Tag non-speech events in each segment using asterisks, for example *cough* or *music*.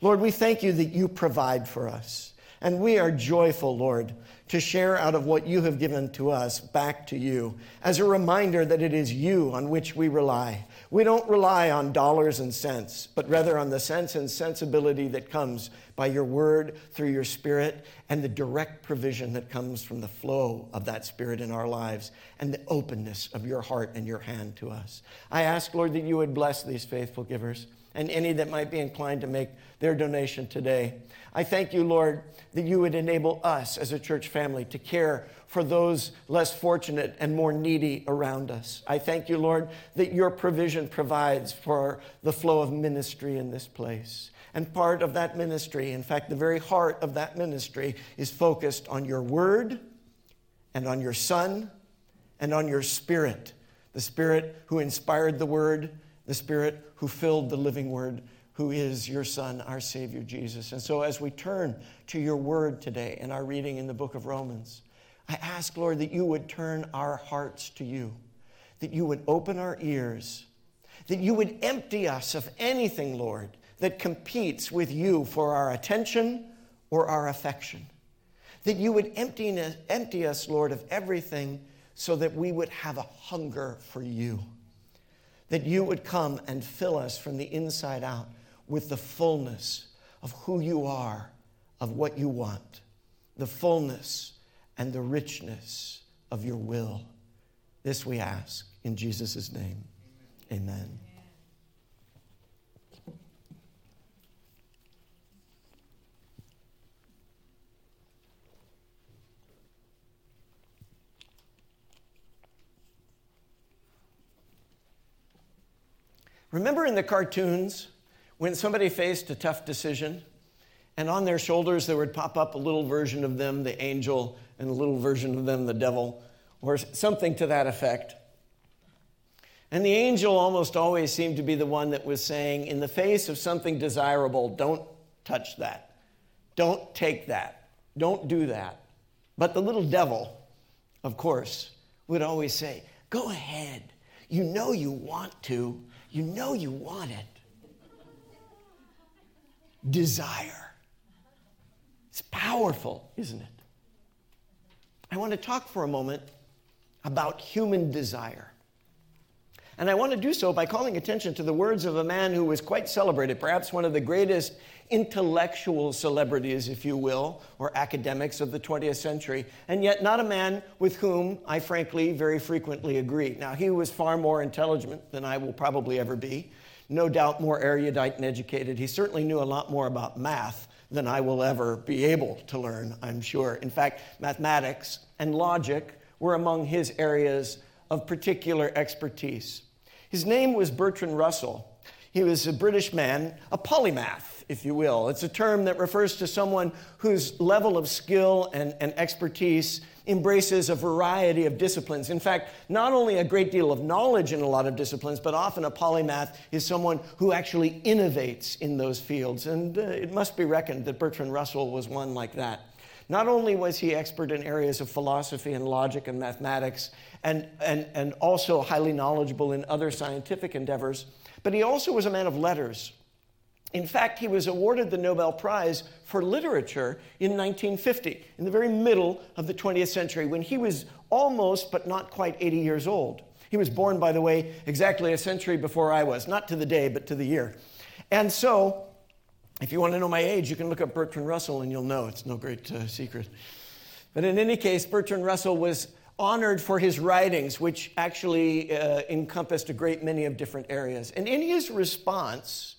Lord, we thank you that you provide for us. And we are joyful, Lord, to share out of what you have given to us back to you as a reminder that it is you on which we rely. We don't rely on dollars and cents, but rather on the sense and sensibility that comes by your word through your spirit and the direct provision that comes from the flow of that spirit in our lives and the openness of your heart and your hand to us. I ask, Lord, that you would bless these faithful givers and any that might be inclined to make their donation today. I thank you, Lord, that you would enable us as a church family to care for those less fortunate and more needy around us. I thank you, Lord, that your provision provides for the flow of ministry in this place. And part of that ministry, in fact, the very heart of that ministry, is focused on your word and on your son and on your spirit. The spirit who inspired the word, the spirit who filled the living word who is your Son, our Savior Jesus. And so, as we turn to your word today in our reading in the book of Romans, I ask, Lord, that you would turn our hearts to you, that you would open our ears, that you would empty us of anything, Lord, that competes with you for our attention or our affection. That you would empty, empty us, Lord, of everything so that we would have a hunger for you. That you would come and fill us from the inside out with the fullness of who you are, of what you want, the fullness and the richness of your will. This we ask in Jesus' name. Amen. Remember in the cartoons when somebody faced a tough decision, and on their shoulders there would pop up a little version of them, the angel, and a little version of them, the devil, or something to that effect. And the angel almost always seemed to be the one that was saying, in the face of something desirable, don't touch that. Don't take that. Don't do that. But the little devil, of course, would always say, Go ahead. You know you want to. You know you want it desire. It's powerful, isn't it? I want to talk for a moment about human desire. And I want to do so by calling attention to the words of a man who was quite celebrated, perhaps one of the greatest intellectual celebrities, if you will, or academics of the 20th century, and yet not a man with whom I frankly very frequently agree. Now, he was far more intelligent than I will probably ever be no doubt more erudite and educated. He certainly knew a lot more about math than I will ever be able to learn, I'm sure. In fact, mathematics and logic were among his areas of particular expertise. His name was Bertrand Russell. He was a British man, a polymath, if you will. It's a term that refers to someone whose level of skill and, and expertise embraces a variety of disciplines. In fact, not only a great deal of knowledge in a lot of disciplines, but often a polymath is someone who actually innovates in those fields. And uh, it must be reckoned that Bertrand Russell was one like that. Not only was he expert in areas of philosophy and logic and mathematics, and, and, and also highly knowledgeable in other scientific endeavors, but he also was a man of letters. In fact, he was awarded the Nobel Prize for Literature in 1950, in the very middle of the 20th century, when he was almost but not quite 80 years old. He was born, by the way, exactly a century before I was, not to the day, but to the year. And so, if you want to know my age, you can look up Bertrand Russell and you'll know it's no great uh, secret. But in any case, Bertrand Russell was honored for his writings, which actually uh, encompassed a great many of different areas. And in his response,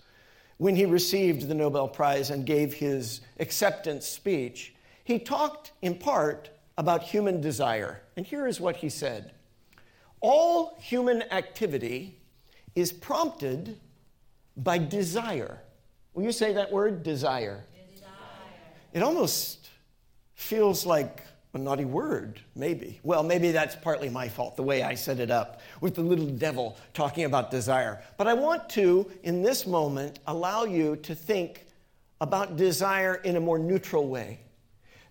when he received the Nobel Prize and gave his acceptance speech, he talked in part about human desire. And here is what he said All human activity is prompted by desire. Will you say that word? Desire. desire. It almost feels like a naughty word, maybe. Well, maybe that's partly my fault, the way I set it up with the little devil talking about desire. But I want to, in this moment, allow you to think about desire in a more neutral way.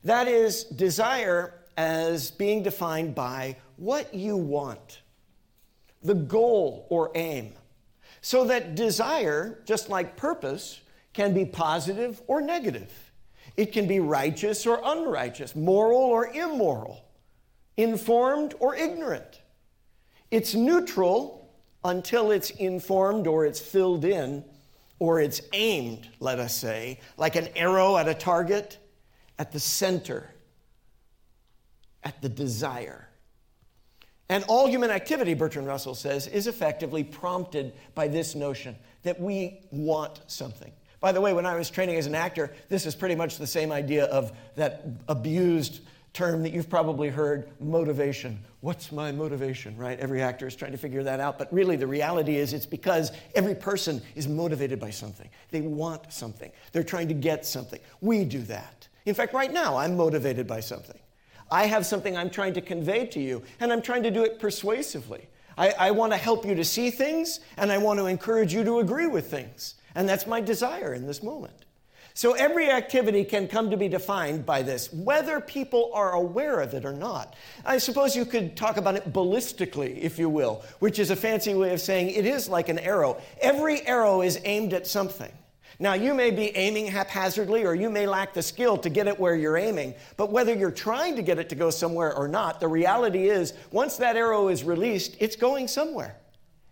That is, desire as being defined by what you want, the goal or aim. So that desire, just like purpose, can be positive or negative. It can be righteous or unrighteous, moral or immoral, informed or ignorant. It's neutral until it's informed or it's filled in or it's aimed, let us say, like an arrow at a target, at the center, at the desire. And all human activity, Bertrand Russell says, is effectively prompted by this notion that we want something. By the way, when I was training as an actor, this is pretty much the same idea of that abused term that you've probably heard motivation. What's my motivation, right? Every actor is trying to figure that out. But really, the reality is it's because every person is motivated by something. They want something, they're trying to get something. We do that. In fact, right now, I'm motivated by something. I have something I'm trying to convey to you, and I'm trying to do it persuasively. I, I want to help you to see things, and I want to encourage you to agree with things. And that's my desire in this moment. So every activity can come to be defined by this, whether people are aware of it or not. I suppose you could talk about it ballistically, if you will, which is a fancy way of saying it is like an arrow. Every arrow is aimed at something. Now, you may be aiming haphazardly or you may lack the skill to get it where you're aiming, but whether you're trying to get it to go somewhere or not, the reality is once that arrow is released, it's going somewhere.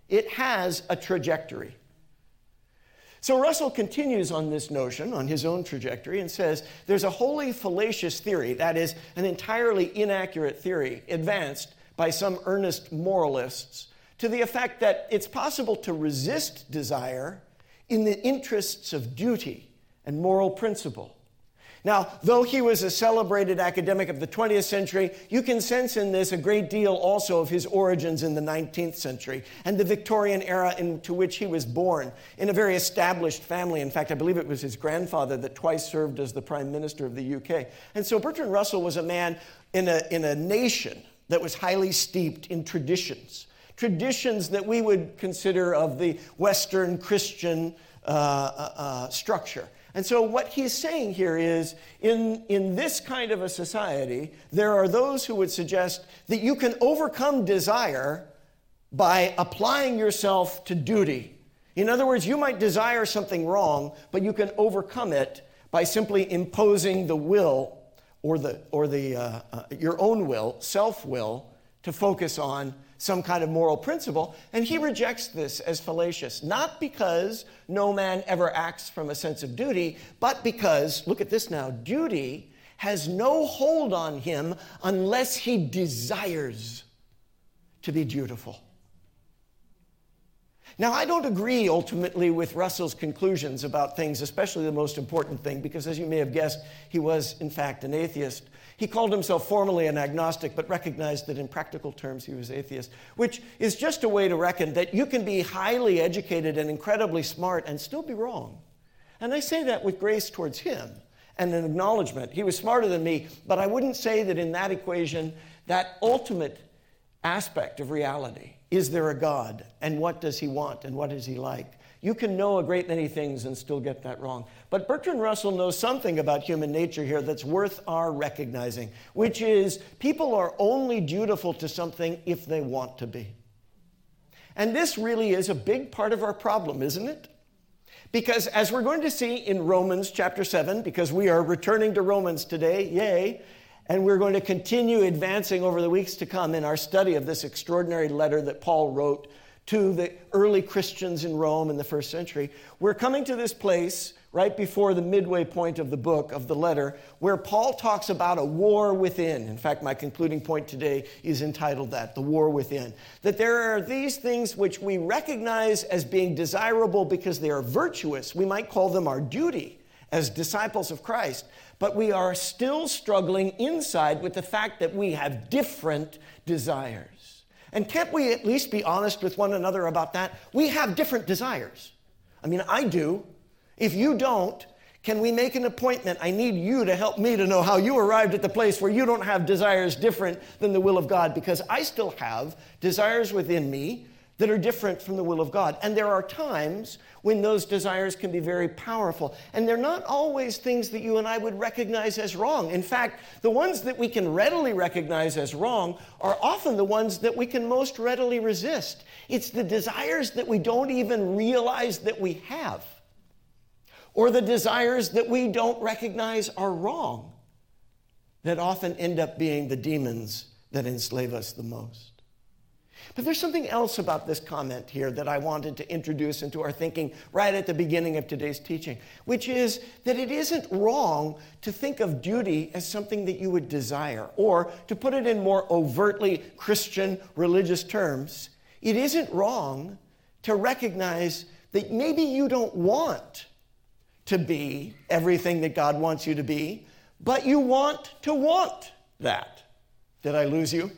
It has a trajectory. So Russell continues on this notion, on his own trajectory, and says there's a wholly fallacious theory, that is, an entirely inaccurate theory, advanced by some earnest moralists, to the effect that it's possible to resist desire in the interests of duty and moral principle. Now, though he was a celebrated academic of the 20th century, you can sense in this a great deal also of his origins in the 19th century and the Victorian era into which he was born in a very established family. In fact, I believe it was his grandfather that twice served as the Prime Minister of the UK. And so Bertrand Russell was a man in a, in a nation that was highly steeped in traditions, traditions that we would consider of the Western Christian uh, uh, uh structure. And so, what he's saying here is in, in this kind of a society, there are those who would suggest that you can overcome desire by applying yourself to duty. In other words, you might desire something wrong, but you can overcome it by simply imposing the will or, the, or the, uh, uh, your own will, self will, to focus on some kind of moral principle, and he rejects this as fallacious, not because no man ever acts from a sense of duty, but because, look at this now, duty has no hold on him unless he desires to be dutiful. Now, I don't agree ultimately with Russell's conclusions about things, especially the most important thing, because as you may have guessed, he was, in fact, an atheist. He called himself formally an agnostic, but recognized that in practical terms he was atheist, which is just a way to reckon that you can be highly educated and incredibly smart and still be wrong. And I say that with grace towards him and an acknowledgement. He was smarter than me, but I wouldn't say that in that equation, that ultimate aspect of reality is there a God? And what does he want? And what is he like? You can know a great many things and still get that wrong. But Bertrand Russell knows something about human nature here that's worth our recognizing, which is people are only dutiful to something if they want to be. And this really is a big part of our problem, isn't it? Because as we're going to see in Romans chapter 7, because we are returning to Romans today, yay, and we're going to continue advancing over the weeks to come in our study of this extraordinary letter that Paul wrote to the early Christians in Rome in the first century. We're coming to this place right before the midway point of the book, of the letter, where Paul talks about a war within. In fact, my concluding point today is entitled that, The War Within. That there are these things which we recognize as being desirable because they are virtuous. We might call them our duty as disciples of Christ but we are still struggling inside with the fact that we have different desires. And can't we at least be honest with one another about that? We have different desires. I mean, I do. If you don't, can we make an appointment? I need you to help me to know how you arrived at the place where you don't have desires different than the will of God, because I still have desires within me that are different from the will of God. And there are times when those desires can be very powerful. And they're not always things that you and I would recognize as wrong. In fact, the ones that we can readily recognize as wrong are often the ones that we can most readily resist. It's the desires that we don't even realize that we have. or the desires that we don't recognize are wrong that often end up being the demons that enslave us the most. But there's something else about this comment here that I wanted to introduce into our thinking right at the beginning of today's teaching, which is that it isn't wrong to think of duty as something that you would desire, or to put it in more overtly Christian religious terms, it isn't wrong to recognize that maybe you don't want to be everything that God wants you to be, but you want to want that. Did I lose you?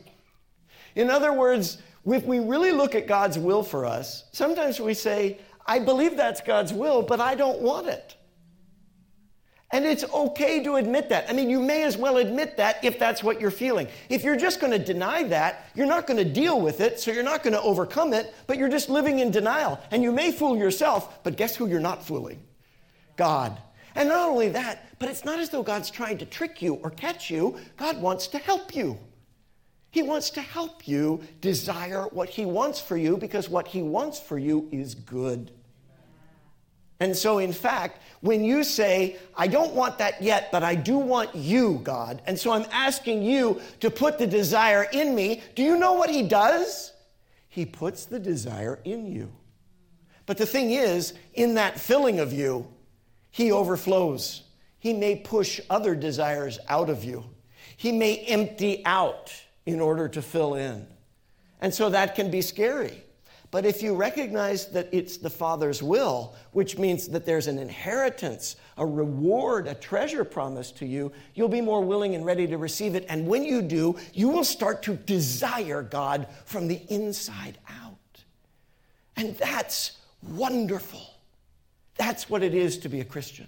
In other words, if we really look at God's will for us, sometimes we say, I believe that's God's will, but I don't want it. And it's okay to admit that. I mean, you may as well admit that if that's what you're feeling. If you're just going to deny that, you're not going to deal with it, so you're not going to overcome it, but you're just living in denial. And you may fool yourself, but guess who you're not fooling? God. And not only that, but it's not as though God's trying to trick you or catch you. God wants to help you. He wants to help you desire what He wants for you because what He wants for you is good. And so, in fact, when you say, I don't want that yet, but I do want you, God, and so I'm asking you to put the desire in me, do you know what He does? He puts the desire in you. But the thing is, in that filling of you, He overflows. He may push other desires out of you, He may empty out in order to fill in. And so that can be scary. But if you recognize that it's the Father's will, which means that there's an inheritance, a reward, a treasure promised to you, you'll be more willing and ready to receive it. And when you do, you will start to desire God from the inside out. And that's wonderful. That's what it is to be a Christian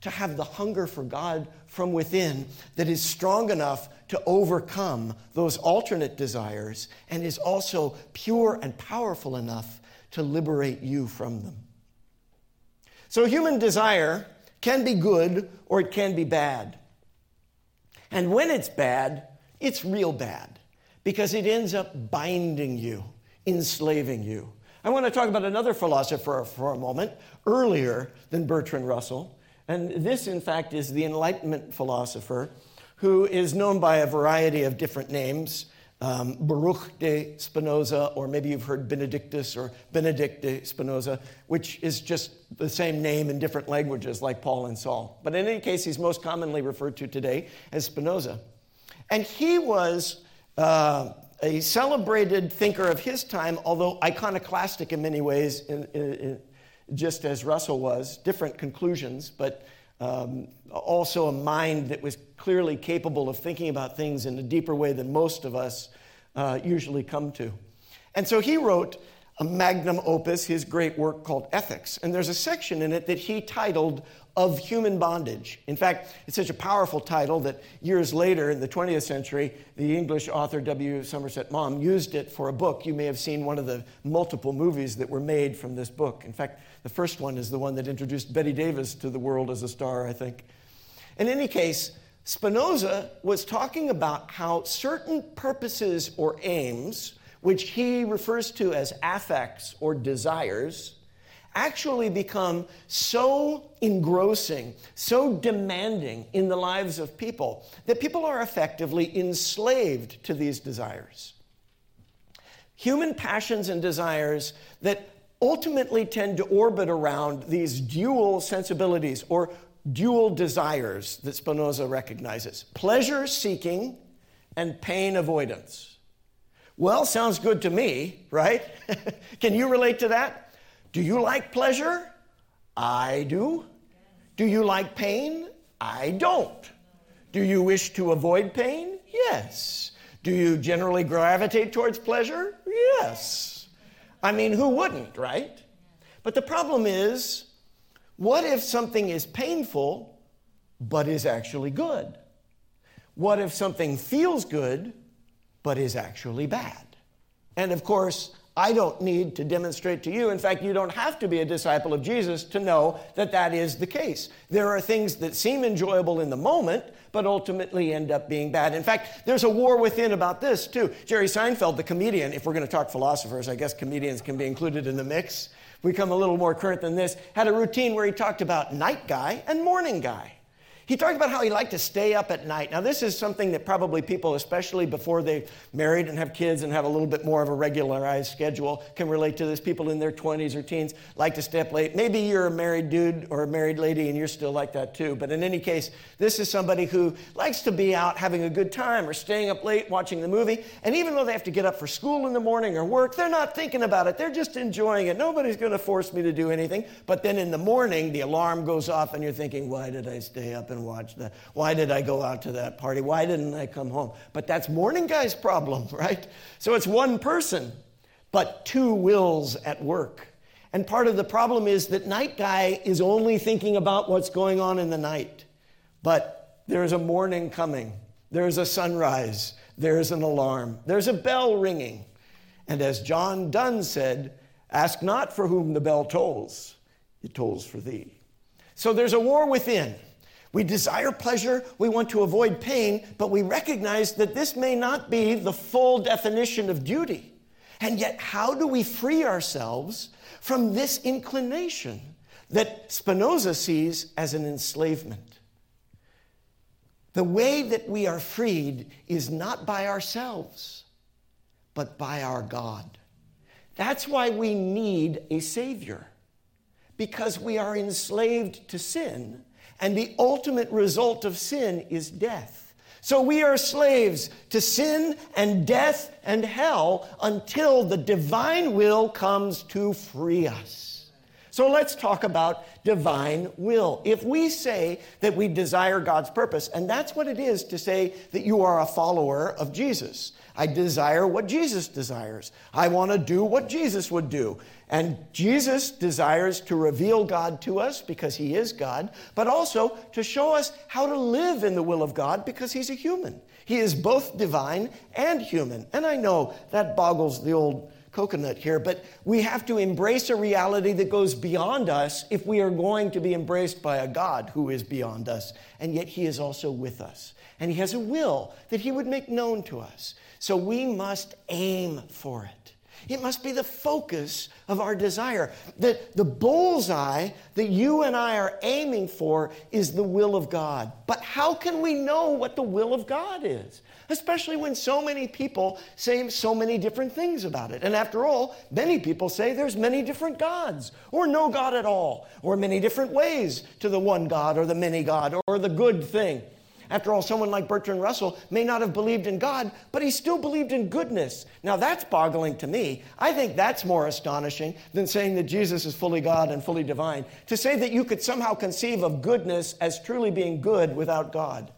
to have the hunger for God from within that is strong enough to overcome those alternate desires and is also pure and powerful enough to liberate you from them. So, human desire can be good or it can be bad. And when it's bad, it's real bad because it ends up binding you, enslaving you. I want to talk about another philosopher for a moment, earlier than Bertrand Russell. And this, in fact, is the Enlightenment philosopher who is known by a variety of different names. Um, Baruch de Spinoza, or maybe you've heard Benedictus or Benedict de Spinoza, which is just the same name in different languages, like Paul and Saul. But in any case, he's most commonly referred to today as Spinoza. And he was uh, a celebrated thinker of his time, although iconoclastic in many ways, in, in, just as Russell was, different conclusions, but um, also a mind that was clearly capable of thinking about things in a deeper way than most of us uh, usually come to. And so he wrote a magnum opus, his great work called Ethics. And there's a section in it that he titled of human bondage. In fact, it's such a powerful title that years later, in the 20th century, the English author W. Somerset Maugham used it for a book. You may have seen one of the multiple movies that were made from this book. In fact, the first one is the one that introduced Bette Davis to the world as a star, I think. In any case, Spinoza was talking about how certain purposes or aims, which he refers to as affects or desires, actually become so engrossing, so demanding in the lives of people that people are effectively enslaved to these desires. Human passions and desires that ultimately tend to orbit around these dual sensibilities or dual desires that Spinoza recognizes pleasure seeking and pain avoidance. Well, sounds good to me, right? *laughs* Can you relate to that? Do you like pleasure? I do. Do you like pain? I don't. Do you wish to avoid pain? Yes. Do you generally gravitate towards pleasure? Yes. I mean, who wouldn't, right? But the problem is what if something is painful but is actually good? What if something feels good but is actually bad? And of course, I don't need to demonstrate to you. In fact, you don't have to be a disciple of Jesus to know that that is the case. There are things that seem enjoyable in the moment, but ultimately end up being bad. In fact, there's a war within about this, too. Jerry Seinfeld, the comedian, if we're going to talk philosophers, I guess comedians can be included in the mix. we come a little more current than this, had a routine where he talked about night guy and morning guy. He talked about how he liked to stay up at night. Now, this is something that probably people, especially before they married and have kids and have a little bit more of a regularized schedule, can relate to this. People in their 20s or teens like to stay up late. Maybe you're a married dude or a married lady and you're still like that too. But in any case, this is somebody who likes to be out having a good time or staying up late watching the movie. And even though they have to get up for school in the morning or work, they're not thinking about it. They're just enjoying it. Nobody's going to force me to do anything. But then in the morning, the alarm goes off and you're thinking, why did I stay up and watch that? Why did I go out to that party? Why didn't I come home? But that's morning guy's problem, *laughs* right? So it's one person, but two wills at work. And part of the problem is that night guy is only thinking about what's going on in the night. But there's a morning coming, there's a sunrise, there's an alarm, there's a bell ringing. And as John Donne said, ask not for whom the bell tolls, it tolls for thee. So there's a war within. We desire pleasure, we want to avoid pain, but we recognize that this may not be the full definition of duty. And yet, how do we free ourselves from this inclination that Spinoza sees as an enslavement? The way that we are freed is not by ourselves, but by our God. That's why we need a Savior, because we are enslaved to sin and the ultimate result of sin is death. So we are slaves to sin and death and hell until the divine will comes to free us. So let's talk about divine will. If we say that we desire God's purpose, and that's what it is to say that you are a follower of Jesus. I desire what Jesus desires. I want to do what Jesus would do. And Jesus desires to reveal God to us because he is God, but also to show us how to live in the will of God because he's a human. He is both divine and human. And I know that boggles the old coconut here, but we have to embrace a reality that goes beyond us if we are going to be embraced by a God who is beyond us. And yet he is also with us. And he has a will that he would make known to us. So we must aim for it. It must be the focus of our desire. That the bullseye that you and I are aiming for is the will of God. But how can we know what the will of God is? Especially when so many people say so many different things about it. And after all, many people say there's many different gods, or no God at all, or many different ways to the one God, or the many God, or the good thing. After all, someone like Bertrand Russell may not have believed in God, but he still believed in goodness. Now, that's boggling to me. I think that's more astonishing than saying that Jesus is fully God and fully divine. To say that you could somehow conceive of goodness as truly being good without God.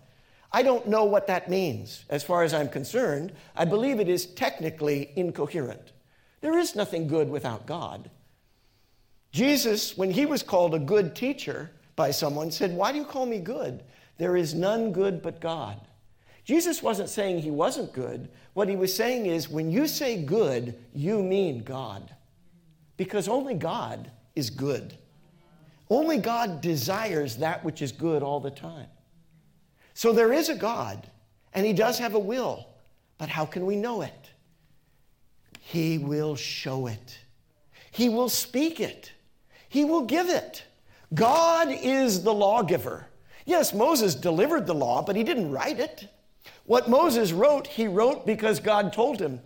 I don't know what that means. As far as I'm concerned, I believe it is technically incoherent. There is nothing good without God. Jesus, when he was called a good teacher by someone, said, Why do you call me good? There is none good but God. Jesus wasn't saying he wasn't good. What he was saying is when you say good, you mean God. Because only God is good. Only God desires that which is good all the time. So there is a God, and he does have a will. But how can we know it? He will show it, he will speak it, he will give it. God is the lawgiver. Yes, Moses delivered the law, but he didn't write it. What Moses wrote, he wrote because God told him.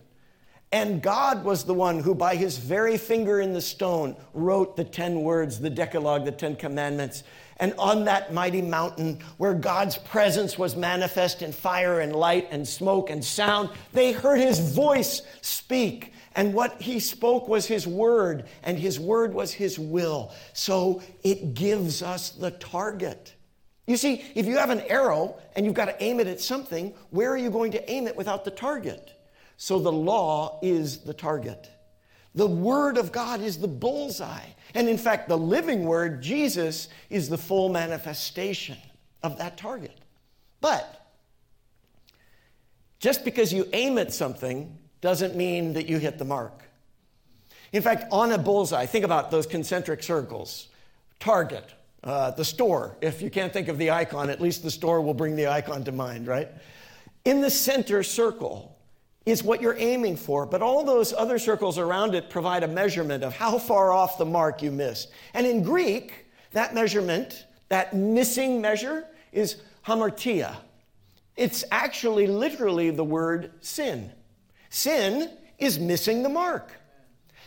And God was the one who, by his very finger in the stone, wrote the 10 words, the Decalogue, the 10 commandments. And on that mighty mountain, where God's presence was manifest in fire and light and smoke and sound, they heard his voice speak. And what he spoke was his word, and his word was his will. So it gives us the target. You see, if you have an arrow and you've got to aim it at something, where are you going to aim it without the target? So the law is the target. The Word of God is the bullseye. And in fact, the living Word, Jesus, is the full manifestation of that target. But just because you aim at something doesn't mean that you hit the mark. In fact, on a bullseye, think about those concentric circles target, uh, the store. If you can't think of the icon, at least the store will bring the icon to mind, right? In the center circle, is what you're aiming for, but all those other circles around it provide a measurement of how far off the mark you missed. And in Greek, that measurement, that missing measure, is hamartia. It's actually literally the word sin. Sin is missing the mark.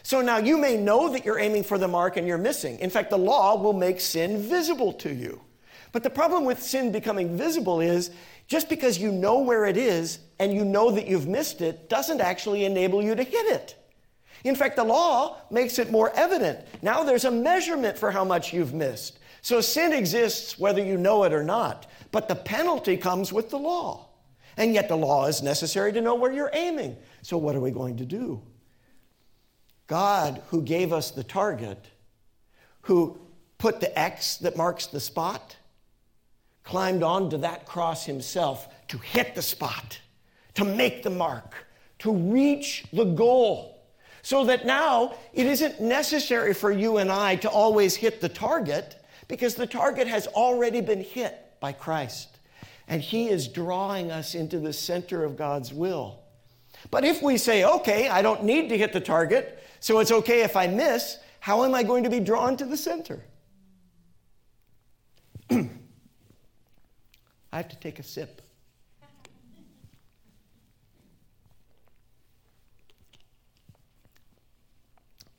So now you may know that you're aiming for the mark and you're missing. In fact, the law will make sin visible to you. But the problem with sin becoming visible is just because you know where it is and you know that you've missed it doesn't actually enable you to hit it. In fact, the law makes it more evident. Now there's a measurement for how much you've missed. So sin exists whether you know it or not, but the penalty comes with the law. And yet the law is necessary to know where you're aiming. So what are we going to do? God, who gave us the target, who put the X that marks the spot, climbed onto that cross himself to hit the spot, to make the mark, to reach the goal. So that now it isn't necessary for you and I to always hit the target because the target has already been hit by Christ. And He is drawing us into the center of God's will. But if we say, okay, I don't need to hit the target, so it's okay if I miss, how am I going to be drawn to the center? *clears throat* I have to take a sip.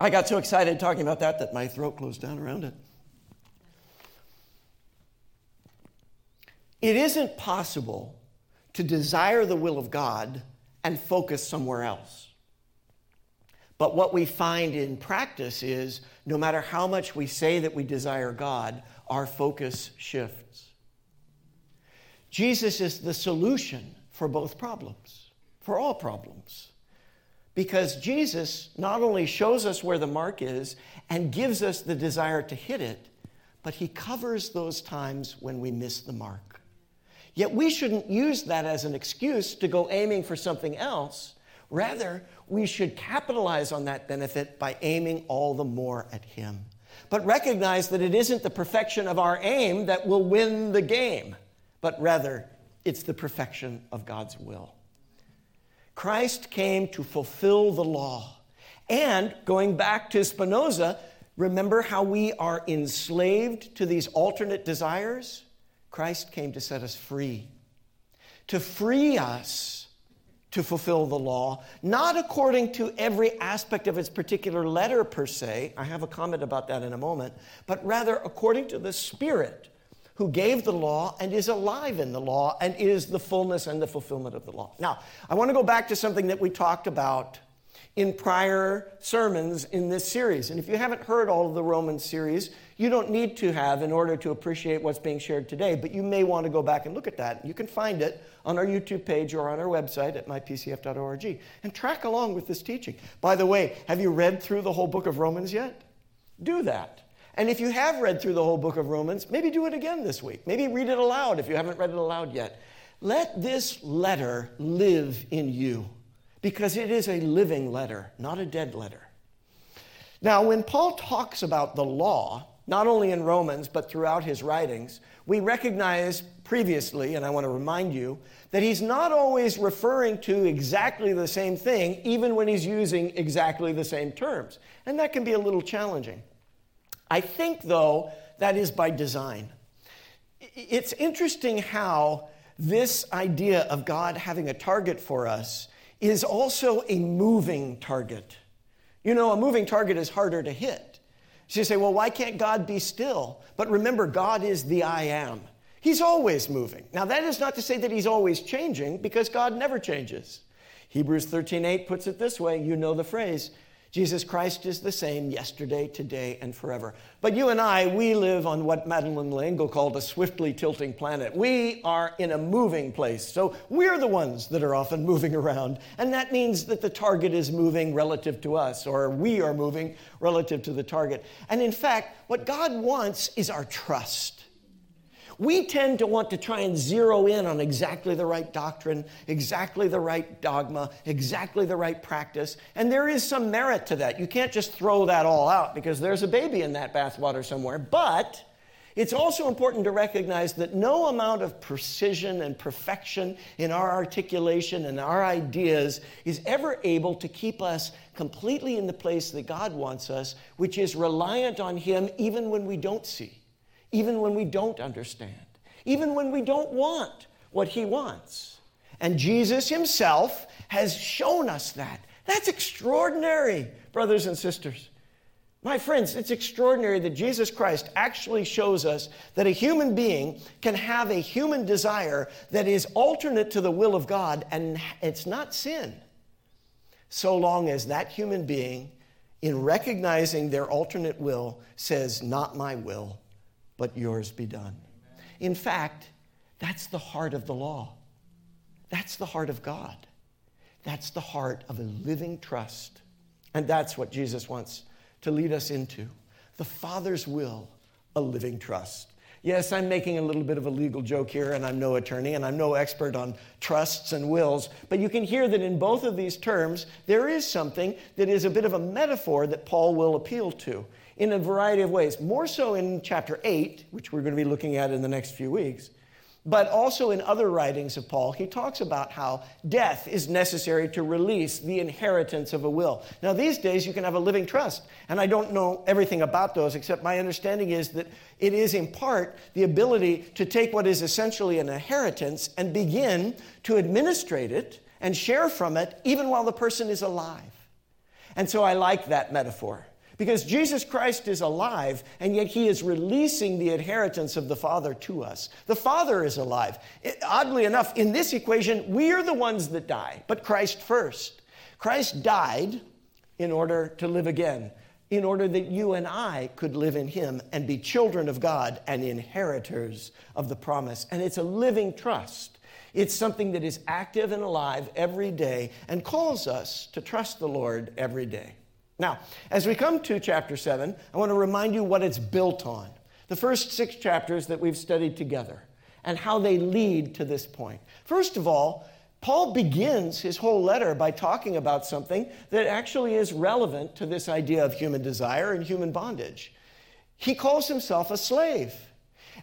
I got so excited talking about that that my throat closed down around it. It isn't possible to desire the will of God and focus somewhere else. But what we find in practice is no matter how much we say that we desire God, our focus shifts. Jesus is the solution for both problems, for all problems. Because Jesus not only shows us where the mark is and gives us the desire to hit it, but he covers those times when we miss the mark. Yet we shouldn't use that as an excuse to go aiming for something else. Rather, we should capitalize on that benefit by aiming all the more at Him. But recognize that it isn't the perfection of our aim that will win the game but rather it's the perfection of God's will. Christ came to fulfill the law. And going back to Spinoza, remember how we are enslaved to these alternate desires? Christ came to set us free, to free us to fulfill the law, not according to every aspect of its particular letter per se. I have a comment about that in a moment, but rather according to the Spirit who gave the law and is alive in the law and is the fullness and the fulfillment of the law. Now, I want to go back to something that we talked about in prior sermons in this series. And if you haven't heard all of the Romans series, you don't need to have in order to appreciate what's being shared today, but you may want to go back and look at that. You can find it on our YouTube page or on our website at mypcf.org and track along with this teaching. By the way, have you read through the whole book of Romans yet? Do that. And if you have read through the whole book of Romans, maybe do it again this week. Maybe read it aloud if you haven't read it aloud yet. Let this letter live in you because it is a living letter, not a dead letter. Now, when Paul talks about the law, not only in Romans, but throughout his writings, we recognize previously, and I want to remind you, that he's not always referring to exactly the same thing, even when he's using exactly the same terms. And that can be a little challenging. I think, though, that is by design. It's interesting how this idea of God having a target for us is also a moving target. You know, a moving target is harder to hit. So you say, well, why can't God be still? But remember, God is the I am. He's always moving. Now, that is not to say that he's always changing, because God never changes. Hebrews 13:8 puts it this way, you know the phrase, Jesus Christ is the same yesterday, today, and forever. But you and I, we live on what Madeleine L'Engle called a swiftly tilting planet. We are in a moving place. So we're the ones that are often moving around. And that means that the target is moving relative to us, or we are moving relative to the target. And in fact, what God wants is our trust. We tend to want to try and zero in on exactly the right doctrine, exactly the right dogma, exactly the right practice. And there is some merit to that. You can't just throw that all out because there's a baby in that bathwater somewhere. But It's also important to recognize that no amount of precision and perfection in our articulation and our ideas is ever able to keep us completely in the place that God wants us, which is reliant on Him even when we don't see, even when we don't understand, even when we don't want what He wants. And Jesus Himself has shown us that. That's extraordinary, brothers and sisters. My friends, it's extraordinary that Jesus Christ actually shows us that a human being can have a human desire that is alternate to the will of God, and it's not sin, so long as that human being, in recognizing their alternate will, says, Not my will, but yours be done. In fact, that's the heart of the law. That's the heart of God. That's the heart of a living trust. And that's what Jesus wants to lead us into. The Father's will, a living trust. Yes, I'm making a little bit of a legal joke here, and I'm no attorney, and I'm no expert on trusts and wills, but you can hear that in both of these terms, there is something that is a bit of a metaphor that Paul will appeal to in a variety of ways. More so in chapter 8, which we're going to be looking at in the next few weeks, but also in other writings of Paul, he talks about how death is necessary to release the inheritance of a will. Now, these days you can have a living trust, and I don't know everything about those, except my understanding is that it is in part the ability to take what is essentially an inheritance and begin to administrate it and share from it even while the person is alive. And so I like that metaphor. Because Jesus Christ is alive, and yet he is releasing the inheritance of the Father to us. The Father is alive. It, oddly enough, in this equation, we are the ones that die, but Christ first. Christ died in order to live again, in order that you and I could live in him and be children of God and inheritors of the promise. And it's a living trust. It's something that is active and alive every day and calls us to trust the Lord every day. Now, as we come to chapter 7, I want to remind you what it's built on. The first six chapters that we've studied together and how they lead to this point. First of all, Paul begins his whole letter by talking about something that actually is relevant to this idea of human desire and human bondage. He calls himself a slave.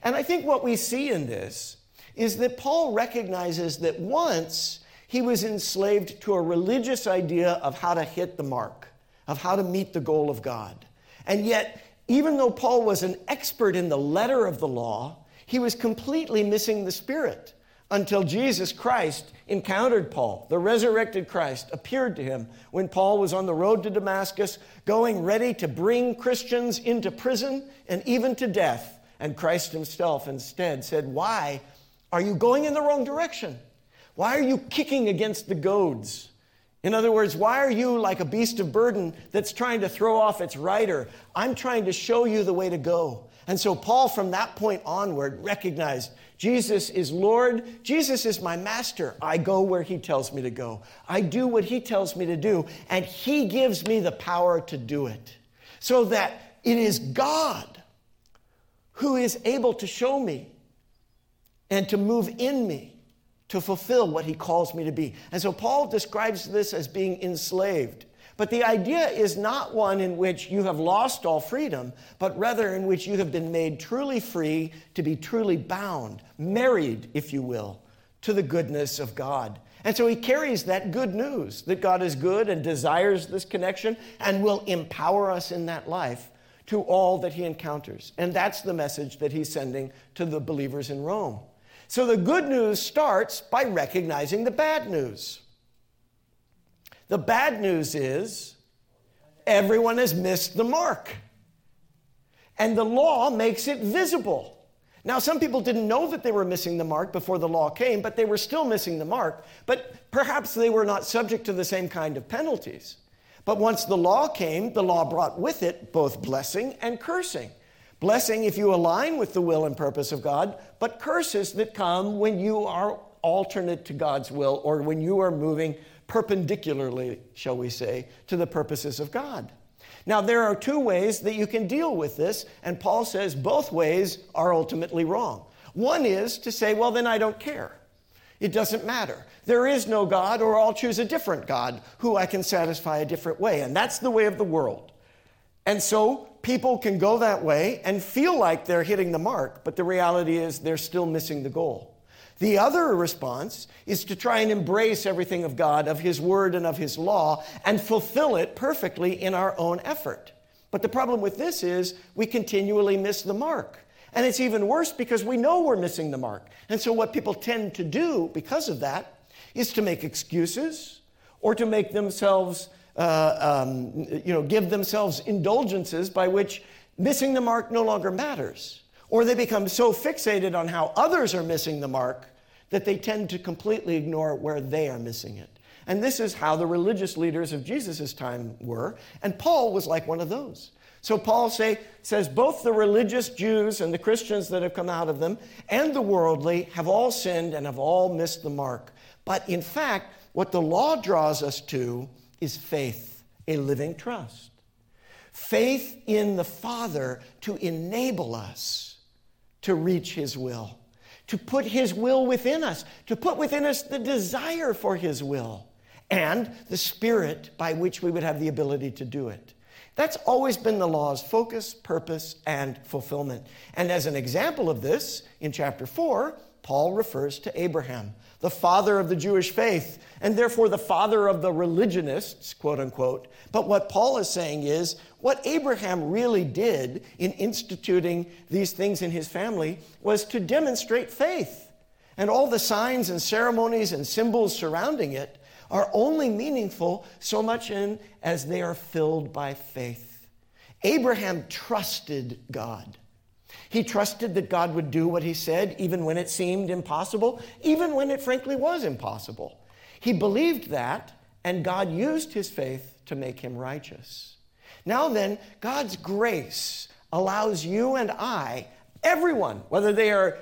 And I think what we see in this is that Paul recognizes that once he was enslaved to a religious idea of how to hit the mark of how to meet the goal of God. And yet, even though Paul was an expert in the letter of the law, he was completely missing the spirit until Jesus Christ encountered Paul. The resurrected Christ appeared to him when Paul was on the road to Damascus, going ready to bring Christians into prison and even to death. And Christ himself instead said, Why are you going in the wrong direction? Why are you kicking against the goads? In other words, why are you like a beast of burden that's trying to throw off its rider? I'm trying to show you the way to go. And so Paul, from that point onward, recognized Jesus is Lord. Jesus is my master. I go where he tells me to go. I do what he tells me to do, and he gives me the power to do it. So that it is God who is able to show me and to move in me to fulfill what he calls me to be. And so Paul describes this as being enslaved. But the idea is not one in which you have lost all freedom, but rather in which you have been made truly free to be truly bound, married, if you will, to the goodness of God. And so he carries that good news that God is good and desires this connection and will empower us in that life to all that he encounters. And that's the message that he's sending to the believers in Rome. So the good news starts by recognizing the bad news. The bad news is everyone has missed the mark. And the law makes it visible. Now, some people didn't know that they were missing the mark before the law came, but they were still missing the mark. But perhaps they were not subject to the same kind of penalties. But once the law came, the law brought with it both blessing and cursing. Blessing if you align with the will and purpose of God, but curses that come when you are alternate to God's will or when you are moving perpendicularly, shall we say, to the purposes of God. Now, there are two ways that you can deal with this, and Paul says both ways are ultimately wrong. One is to say, well, then I don't care. It doesn't matter. There is no God, or I'll choose a different God who I can satisfy a different way. And that's the way of the world. And so people can go that way and feel like they're hitting the mark, but the reality is they're still missing the goal. The other response is to try and embrace everything of God, of His Word, and of His law, and fulfill it perfectly in our own effort. But the problem with this is we continually miss the mark. And it's even worse because we know we're missing the mark. And so, what people tend to do because of that is to make excuses or to make themselves, uh, um, you know, give themselves indulgences by which missing the mark no longer matters. Or they become so fixated on how others are missing the mark that they tend to completely ignore where they are missing it. And this is how the religious leaders of Jesus' time were. And Paul was like one of those. So Paul say, says both the religious Jews and the Christians that have come out of them and the worldly have all sinned and have all missed the mark. But in fact, what the law draws us to is faith, a living trust. Faith in the Father to enable us to reach His will, to put His will within us, to put within us the desire for His will, and the Spirit by which we would have the ability to do it. That's always been the law's focus, purpose, and fulfillment. And as an example of this, in chapter 4, Paul refers to Abraham, the father of the Jewish faith, and therefore the father of the religionists, quote unquote. But what Paul is saying is what Abraham really did in instituting these things in his family was to demonstrate faith. And all the signs and ceremonies and symbols surrounding it are only meaningful so much in as they are filled by faith. Abraham trusted God. He trusted that God would do what he said, even when it seemed impossible, even when it frankly was impossible. He believed that, and God used his faith to make him righteous. Now then, God's grace allows you and I, everyone, whether they are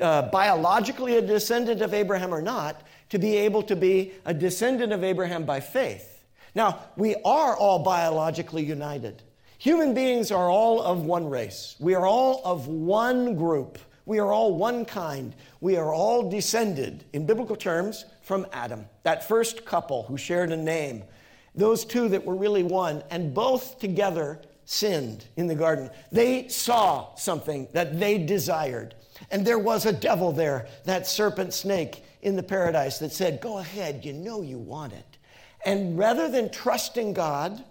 uh, biologically a descendant of Abraham or not, to be able to be a descendant of Abraham by faith. Now, we are all biologically united. Human beings are all of one race. We are all of one group. We are all one kind. We are all descended, in biblical terms, from Adam, that first couple who shared a name. Those two that were really one, and both together sinned in the garden. They saw something that they desired. And there was a devil there, that serpent snake in the paradise that said, Go ahead, you know you want it. And rather than trusting God,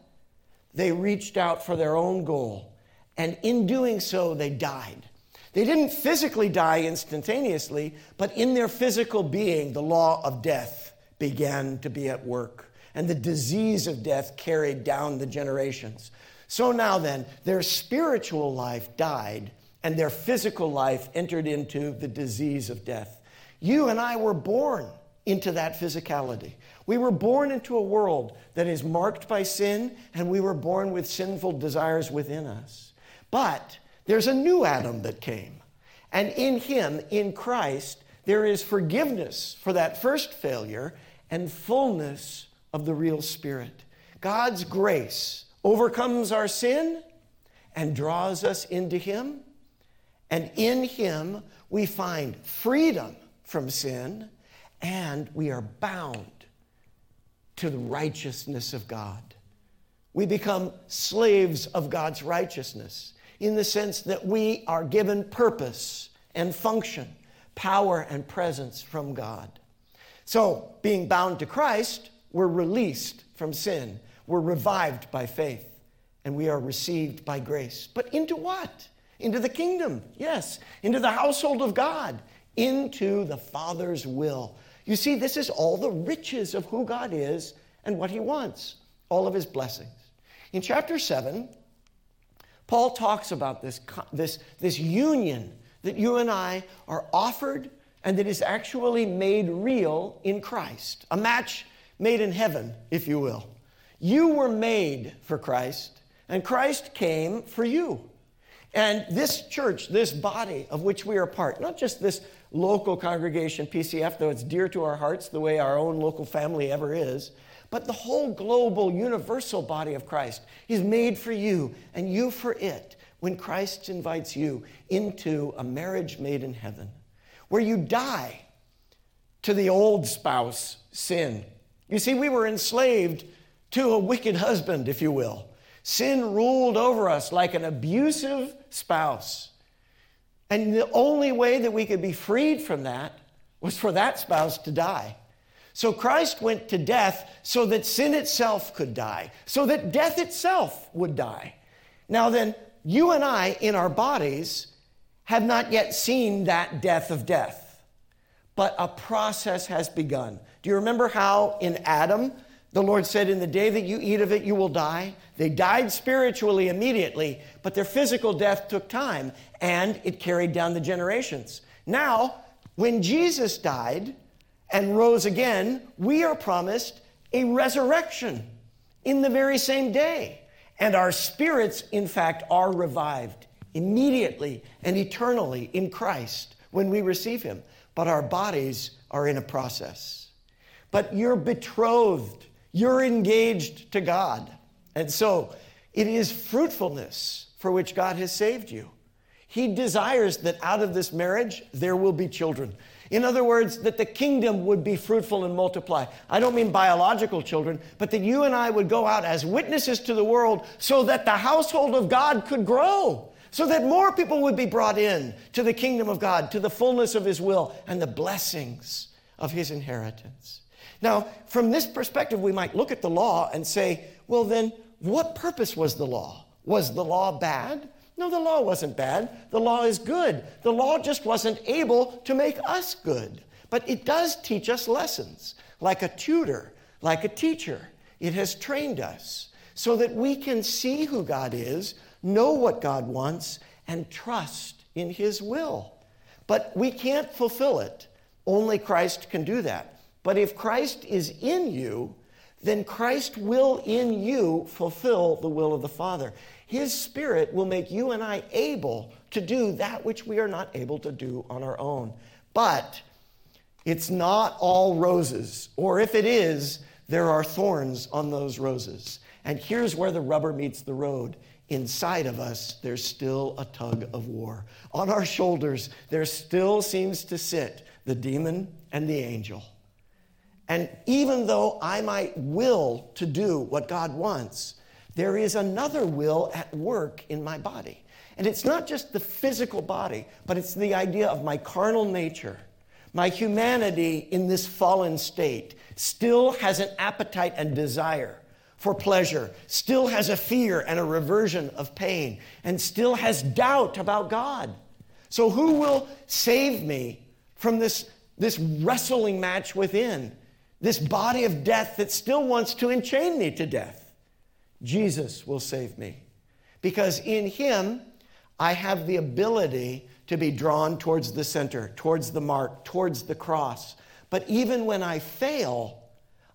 they reached out for their own goal. And in doing so, they died. They didn't physically die instantaneously, but in their physical being, the law of death began to be at work. And the disease of death carried down the generations. So now then, their spiritual life died, and their physical life entered into the disease of death. You and I were born into that physicality. We were born into a world that is marked by sin, and we were born with sinful desires within us. But there's a new Adam that came. And in him, in Christ, there is forgiveness for that first failure and fullness of the real Spirit. God's grace overcomes our sin and draws us into Him. And in Him, we find freedom from sin and we are bound to the righteousness of God. We become slaves of God's righteousness in the sense that we are given purpose and function, power and presence from God. So, being bound to Christ, we're released from sin, we're revived by faith, and we are received by grace. But into what? Into the kingdom, yes, into the household of God, into the Father's will you see, this is all the riches of who God is and what He wants, all of His blessings. In chapter 7, Paul talks about this, this, this union that you and I are offered and that is actually made real in Christ, a match made in heaven, if you will. You were made for Christ, and Christ came for you. And this church, this body of which we are part, not just this local congregation, PCF, though it's dear to our hearts the way our own local family ever is, but the whole global, universal body of Christ is made for you and you for it when Christ invites you into a marriage made in heaven, where you die to the old spouse sin. You see, we were enslaved to a wicked husband, if you will. Sin ruled over us like an abusive spouse. And the only way that we could be freed from that was for that spouse to die. So Christ went to death so that sin itself could die, so that death itself would die. Now, then, you and I in our bodies have not yet seen that death of death, but a process has begun. Do you remember how in Adam, the Lord said, In the day that you eat of it, you will die? They died spiritually immediately, but their physical death took time and it carried down the generations. Now, when Jesus died and rose again, we are promised a resurrection in the very same day. And our spirits, in fact, are revived immediately and eternally in Christ when we receive Him. But our bodies are in a process. But you're betrothed, you're engaged to God. And so it is fruitfulness for which God has saved you. He desires that out of this marriage there will be children. In other words, that the kingdom would be fruitful and multiply. I don't mean biological children, but that you and I would go out as witnesses to the world so that the household of God could grow, so that more people would be brought in to the kingdom of God, to the fullness of His will and the blessings of His inheritance. Now, from this perspective, we might look at the law and say, well, then, what purpose was the law? Was the law bad? No, the law wasn't bad. The law is good. The law just wasn't able to make us good. But it does teach us lessons, like a tutor, like a teacher. It has trained us so that we can see who God is, know what God wants, and trust in His will. But we can't fulfill it. Only Christ can do that. But if Christ is in you, then Christ will in you fulfill the will of the Father. His Spirit will make you and I able to do that which we are not able to do on our own. But it's not all roses, or if it is, there are thorns on those roses. And here's where the rubber meets the road. Inside of us, there's still a tug of war. On our shoulders, there still seems to sit the demon and the angel. And even though I might will to do what God wants, there is another will at work in my body. And it's not just the physical body, but it's the idea of my carnal nature. My humanity in this fallen state still has an appetite and desire for pleasure, still has a fear and a reversion of pain, and still has doubt about God. So, who will save me from this, this wrestling match within, this body of death that still wants to enchain me to death? Jesus will save me. Because in Him, I have the ability to be drawn towards the center, towards the mark, towards the cross. But even when I fail,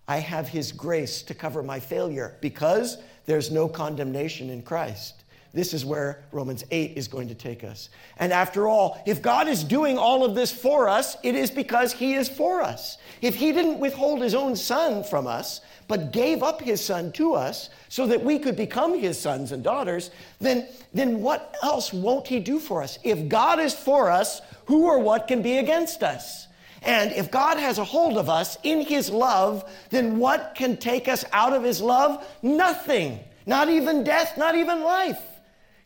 I have His grace to cover my failure because there's no condemnation in Christ. This is where Romans 8 is going to take us. And after all, if God is doing all of this for us, it is because He is for us. If He didn't withhold His own Son from us, but gave up his son to us so that we could become his sons and daughters, then, then what else won't he do for us? If God is for us, who or what can be against us? And if God has a hold of us in his love, then what can take us out of his love? Nothing. Not even death, not even life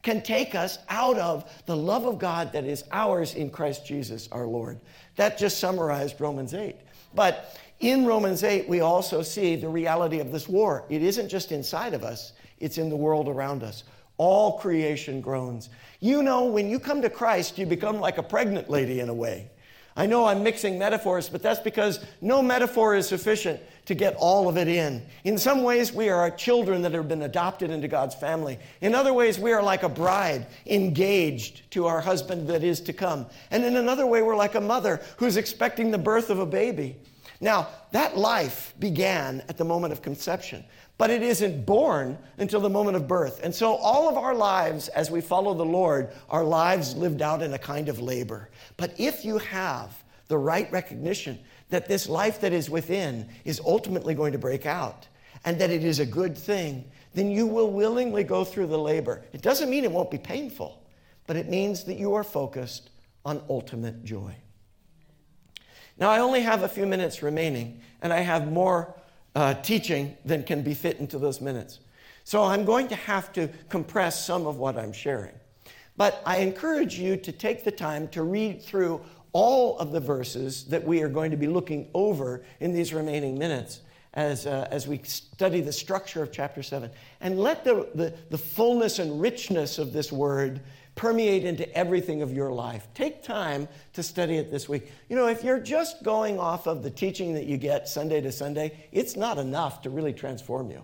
can take us out of the love of God that is ours in Christ Jesus our Lord. That just summarized Romans 8. But in Romans 8, we also see the reality of this war. It isn't just inside of us, it's in the world around us. All creation groans. You know, when you come to Christ, you become like a pregnant lady in a way. I know I'm mixing metaphors, but that's because no metaphor is sufficient to get all of it in. In some ways, we are children that have been adopted into God's family. In other ways, we are like a bride engaged to our husband that is to come. And in another way, we're like a mother who's expecting the birth of a baby. Now, that life began at the moment of conception, but it isn't born until the moment of birth. And so, all of our lives as we follow the Lord are lives lived out in a kind of labor. But if you have the right recognition that this life that is within is ultimately going to break out and that it is a good thing, then you will willingly go through the labor. It doesn't mean it won't be painful, but it means that you are focused on ultimate joy. Now, I only have a few minutes remaining, and I have more uh, teaching than can be fit into those minutes. So I'm going to have to compress some of what I'm sharing. But I encourage you to take the time to read through all of the verses that we are going to be looking over in these remaining minutes as, uh, as we study the structure of chapter 7. And let the, the, the fullness and richness of this word permeate into everything of your life. Take time to study it this week. You know, if you're just going off of the teaching that you get Sunday to Sunday, it's not enough to really transform you.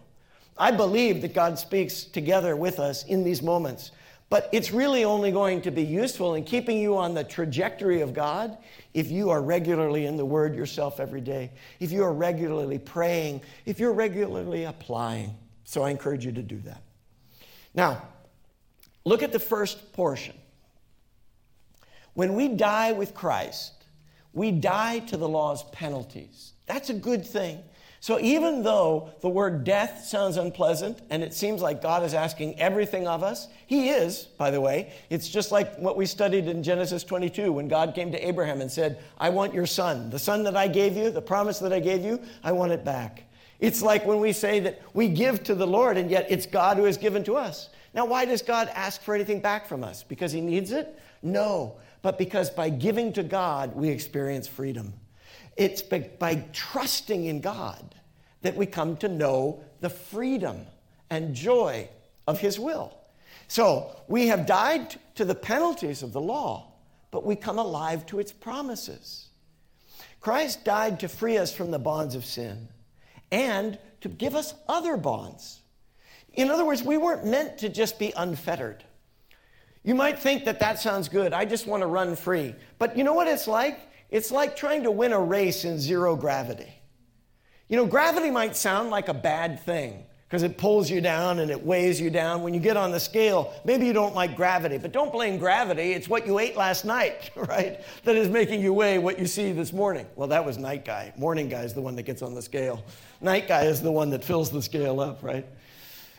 I believe that God speaks together with us in these moments. But it's really only going to be useful in keeping you on the trajectory of God if you are regularly in the Word yourself every day, if you are regularly praying, if you're regularly applying. So I encourage you to do that. Now, look at the first portion. When we die with Christ, we die to the law's penalties. That's a good thing. So even though the word death sounds unpleasant and it seems like God is asking everything of us, He is, by the way. It's just like what we studied in Genesis 22 when God came to Abraham and said, I want your son. The son that I gave you, the promise that I gave you, I want it back. It's like when we say that we give to the Lord and yet it's God who has given to us. Now, why does God ask for anything back from us? Because He needs it? No, but because by giving to God, we experience freedom. It's by trusting in God that we come to know the freedom and joy of His will. So we have died to the penalties of the law, but we come alive to its promises. Christ died to free us from the bonds of sin and to give us other bonds. In other words, we weren't meant to just be unfettered. You might think that that sounds good. I just want to run free. But you know what it's like? It's like trying to win a race in zero gravity. You know, gravity might sound like a bad thing because it pulls you down and it weighs you down. When you get on the scale, maybe you don't like gravity, but don't blame gravity. It's what you ate last night, *laughs* right? That is making you weigh what you see this morning. Well, that was night guy. Morning guy is the one that gets on the scale. Night guy is the one that fills the scale up, right?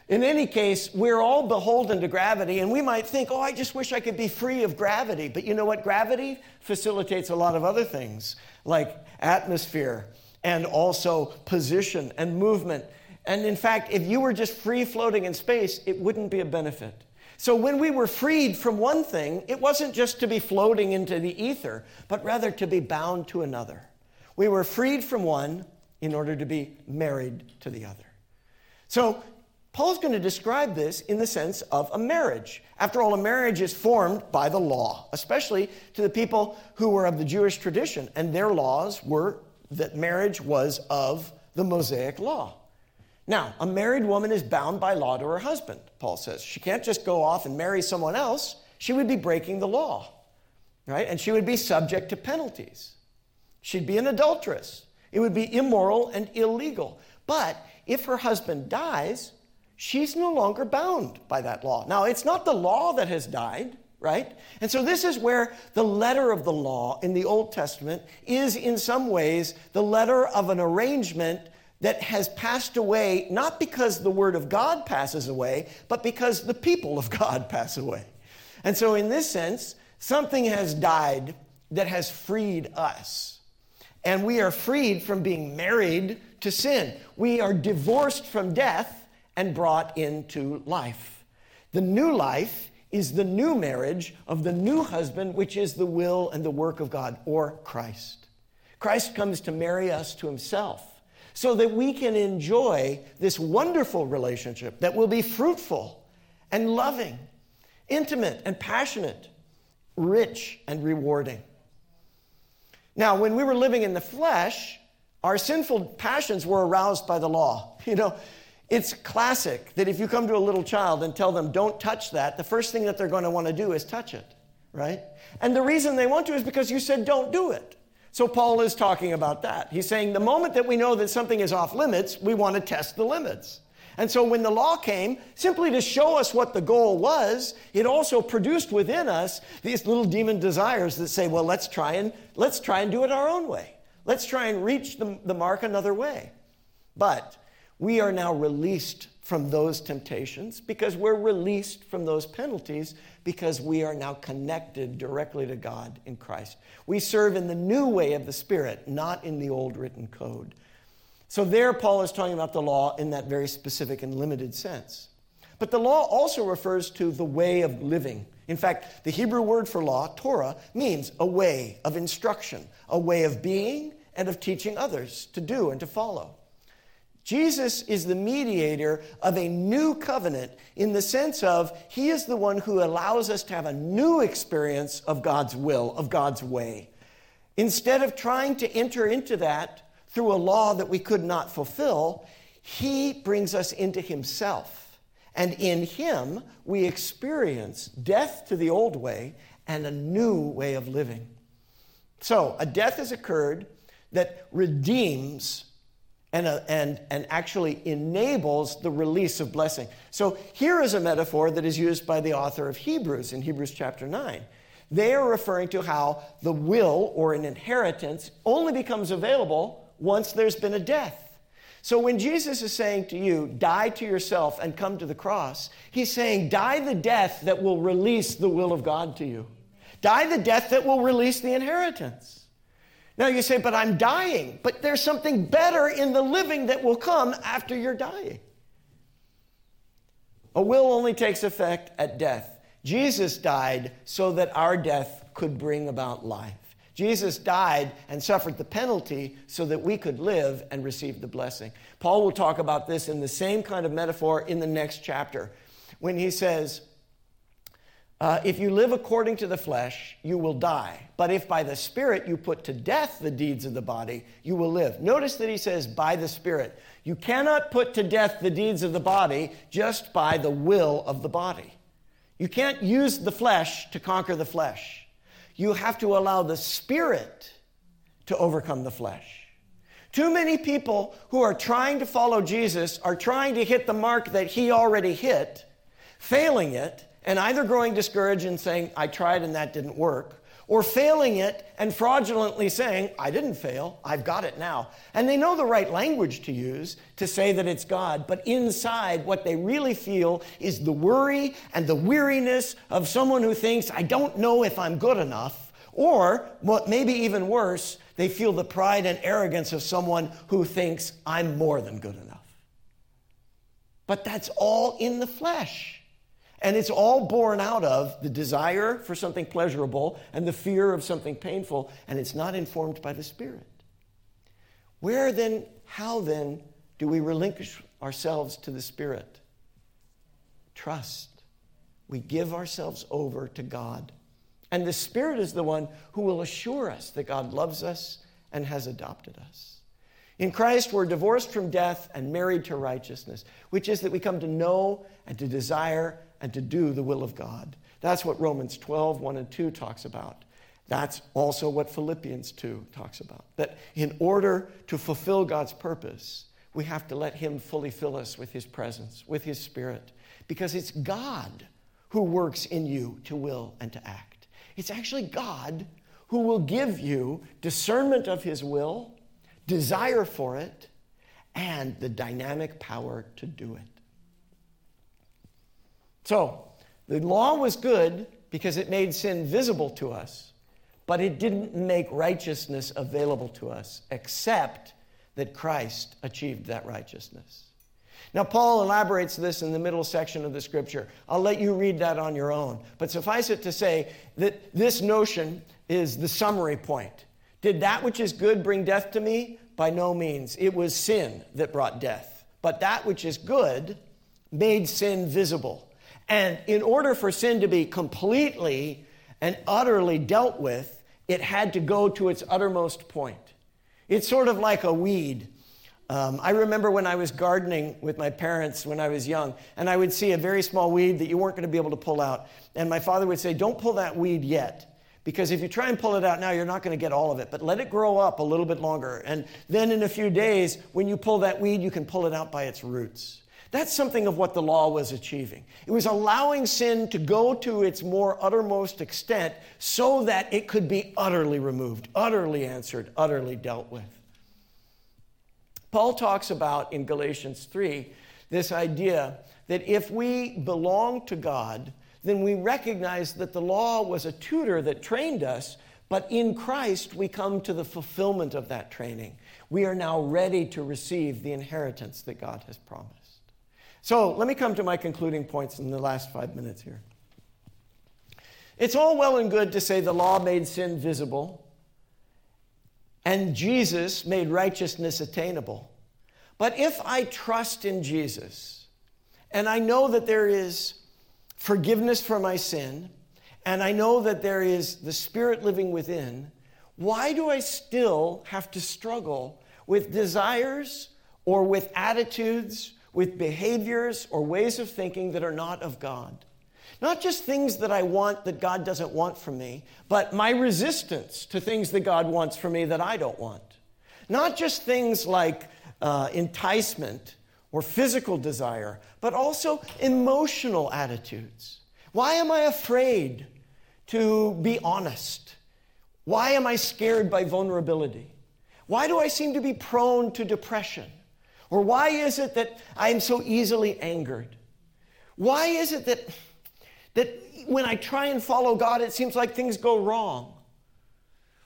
In any case, we're all beholden to gravity, and we might think, oh, I just wish I could be free of gravity. But you know what? Gravity facilitates a lot of other things, like atmosphere and also position and movement. And in fact, if you were just free floating in space, it wouldn't be a benefit. So when we were freed from one thing, it wasn't just to be floating into the ether, but rather to be bound to another. We were freed from one in order to be married to the other. So Paul's going to describe this in the sense of a marriage. After all, a marriage is formed by the law, especially to the people who were of the Jewish tradition, and their laws were that marriage was of the Mosaic law. Now, a married woman is bound by law to her husband, Paul says. She can't just go off and marry someone else. She would be breaking the law, right? And she would be subject to penalties. She'd be an adulteress. It would be immoral and illegal. But if her husband dies, she's no longer bound by that law. Now, it's not the law that has died, right? And so this is where the letter of the law in the Old Testament is, in some ways, the letter of an arrangement that has passed away, not because the Word of God passes away, but because the people of God *laughs* pass away. And so, in this sense, something has died that has freed us. And we are freed from being married to sin. We are divorced from death and brought into life. The new life is the new marriage of the new husband, which is the will and the work of God, or Christ. Christ comes to marry us to himself so that we can enjoy this wonderful relationship that will be fruitful and loving, intimate and passionate, rich and rewarding. Now, when we were living in the flesh, our sinful passions were aroused by the law. *laughs* You know, it's classic that if you come to a little child and tell them, don't touch that, the first thing that they're going to want to do is touch it, right? And the reason they want to is because you said, don't do it. So Paul is talking about that. He's saying the moment that we know that something is off limits, we want to test the limits. And so when the law came, simply to show us what the goal was, it also produced within us these little demon desires that say, well, let's try and let's try and do it our own way. Let's try and reach the, the mark another way. But we are now released from those temptations because we're released from those penalties because we are now connected directly to God in Christ. We serve in the new way of the Spirit, not in the old written code. So there, Paul is talking about the law in that very specific and limited sense. But the law also refers to the way of living. In fact, the Hebrew word for law, Torah, means a way of instruction, a way of being and of teaching others to do and to follow. Jesus is the mediator of a new covenant in the sense of he is the one who allows us to have a new experience of God's will, of God's way. Instead of trying to enter into that through a law that we could not fulfill, he brings us into himself. And in him, we experience death to the old way and a new way of living. So, a death has occurred that redeems and, uh, and, and actually enables the release of blessing. So here is a metaphor that is used by the author of Hebrews in Hebrews chapter 9. They are referring to how the will or an inheritance only becomes available once there's been a death. So when Jesus is saying to you, die to yourself and come to the cross, he's saying, die the death that will release the will of God to you. Die the death that will release the inheritance. Now you say, but I'm dying. But there's something better in the living that will come after you're dying. A will only takes effect at death. Jesus died so that our death could bring about life. Jesus died and suffered the penalty so that we could live and receive the blessing. Paul will talk about this in the same kind of metaphor in the next chapter when he says, uh, if you live according to the flesh, you will die. But if by the Spirit you put to death the deeds of the body, you will live. Notice that he says, by the Spirit. You cannot put to death the deeds of the body just by the will of the body. You can't use the flesh to conquer the flesh. You have to allow the Spirit to overcome the flesh. Too many people who are trying to follow Jesus are trying to hit the mark that he already hit, failing it and either growing discouraged and saying, I tried and that didn't work, or failing it and fraudulently saying, I didn't fail, I've got it now. And they know the right language to use to say that it's God, but inside, what they really feel is the worry and the weariness of someone who thinks, I don't know if I'm good enough. Or, what maybe even worse, they feel the pride and arrogance of someone who thinks, I'm more than good enough. But that's all in the flesh. And it's all born out of the desire for something pleasurable and the fear of something painful, and it's not informed by the Spirit. Where then, how then, do we relinquish ourselves to the Spirit? Trust. We give ourselves over to God. And the Spirit is the one who will assure us that God loves us and has adopted us. In Christ, we're divorced from death and married to righteousness, which is that we come to know and to desire and to do the will of God. That's what Romans 12, 1 and 2 talks about. That's also what Philippians 2 talks about. That in order to fulfill God's purpose, we have to let Him fully fill us with His presence, with His Spirit, because it's God who works in you to will and to act. It's actually God who will give you discernment of His will, desire for it, and the dynamic power to do it. So, the law was good because it made sin visible to us, but it didn't make righteousness available to us, except that Christ achieved that righteousness. Now, Paul elaborates this in the middle section of the scripture. I'll let you read that on your own. But suffice it to say that this notion is the summary point. Did that which is good bring death to me? By no means. It was sin that brought death. But that which is good made sin visible. And in order for sin to be completely and utterly dealt with, it had to go to its uttermost point. It's sort of like a weed. Um, I remember when I was gardening with my parents when I was young, and I would see a very small weed that you weren't going to be able to pull out. And my father would say, Don't pull that weed yet. Because if you try and pull it out now, you're not going to get all of it. But let it grow up a little bit longer. And then in a few days, when you pull that weed, you can pull it out by its roots. That's something of what the law was achieving. It was allowing sin to go to its more uttermost extent so that it could be utterly removed, utterly answered, utterly dealt with. Paul talks about in Galatians 3 this idea that if we belong to God, then we recognize that the law was a tutor that trained us, But in Christ, we come to the fulfillment of that training. We are now ready to receive the inheritance that God has promised. So let me come to my concluding points in the last five minutes here. It's all well and good to say the law made sin visible and Jesus made righteousness attainable. But if I trust in Jesus and I know that there is forgiveness for my sin, and I know that there is the Spirit living within, why do I still have to struggle with desires or with attitudes, with behaviors or ways of thinking that are not of God? Not just things that I want that God doesn't want from me, but my resistance to things that God wants from me that I don't want. Not just things like uh, enticement or physical desire, but also emotional attitudes. Why am I afraid to be honest? Why am I scared by vulnerability? Why do I seem to be prone to depression? Or why is it that I am so easily angered? Why is it that, that when I try and follow God, it seems like things go wrong?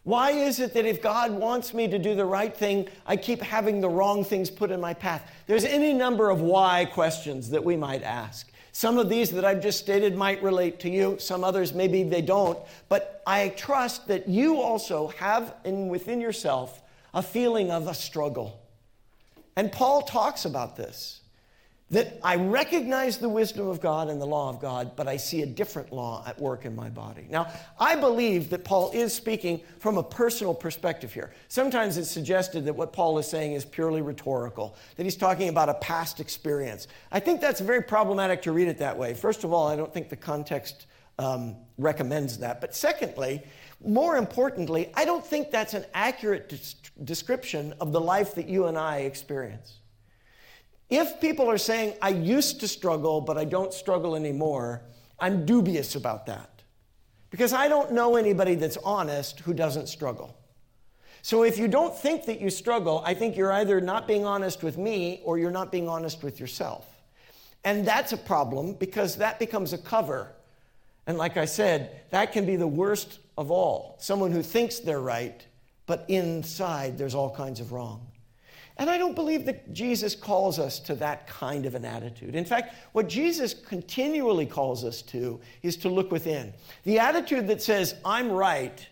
Why is it that if God wants me to do the right thing, I keep having the wrong things put in my path? There's any number of why questions that we might ask. Some of these that I've just stated might relate to you, some others maybe they don't, but I trust that you also have in within yourself a feeling of a struggle. And Paul talks about this that I recognize the wisdom of God and the law of God, but I see a different law at work in my body. Now, I believe that Paul is speaking from a personal perspective here. Sometimes it's suggested that what Paul is saying is purely rhetorical, that he's talking about a past experience. I think that's very problematic to read it that way. First of all, I don't think the context um, recommends that. But secondly, more importantly, I don't think that's an accurate des- description of the life that you and I experience. If people are saying, I used to struggle, but I don't struggle anymore, I'm dubious about that. Because I don't know anybody that's honest who doesn't struggle. So if you don't think that you struggle, I think you're either not being honest with me or you're not being honest with yourself. And that's a problem because that becomes a cover. And like I said, that can be the worst of all. Someone who thinks they're right, but inside there's all kinds of wrong. And I don't believe that Jesus calls us to that kind of an attitude. In fact, what Jesus continually calls us to is to look within. The attitude that says, I'm right,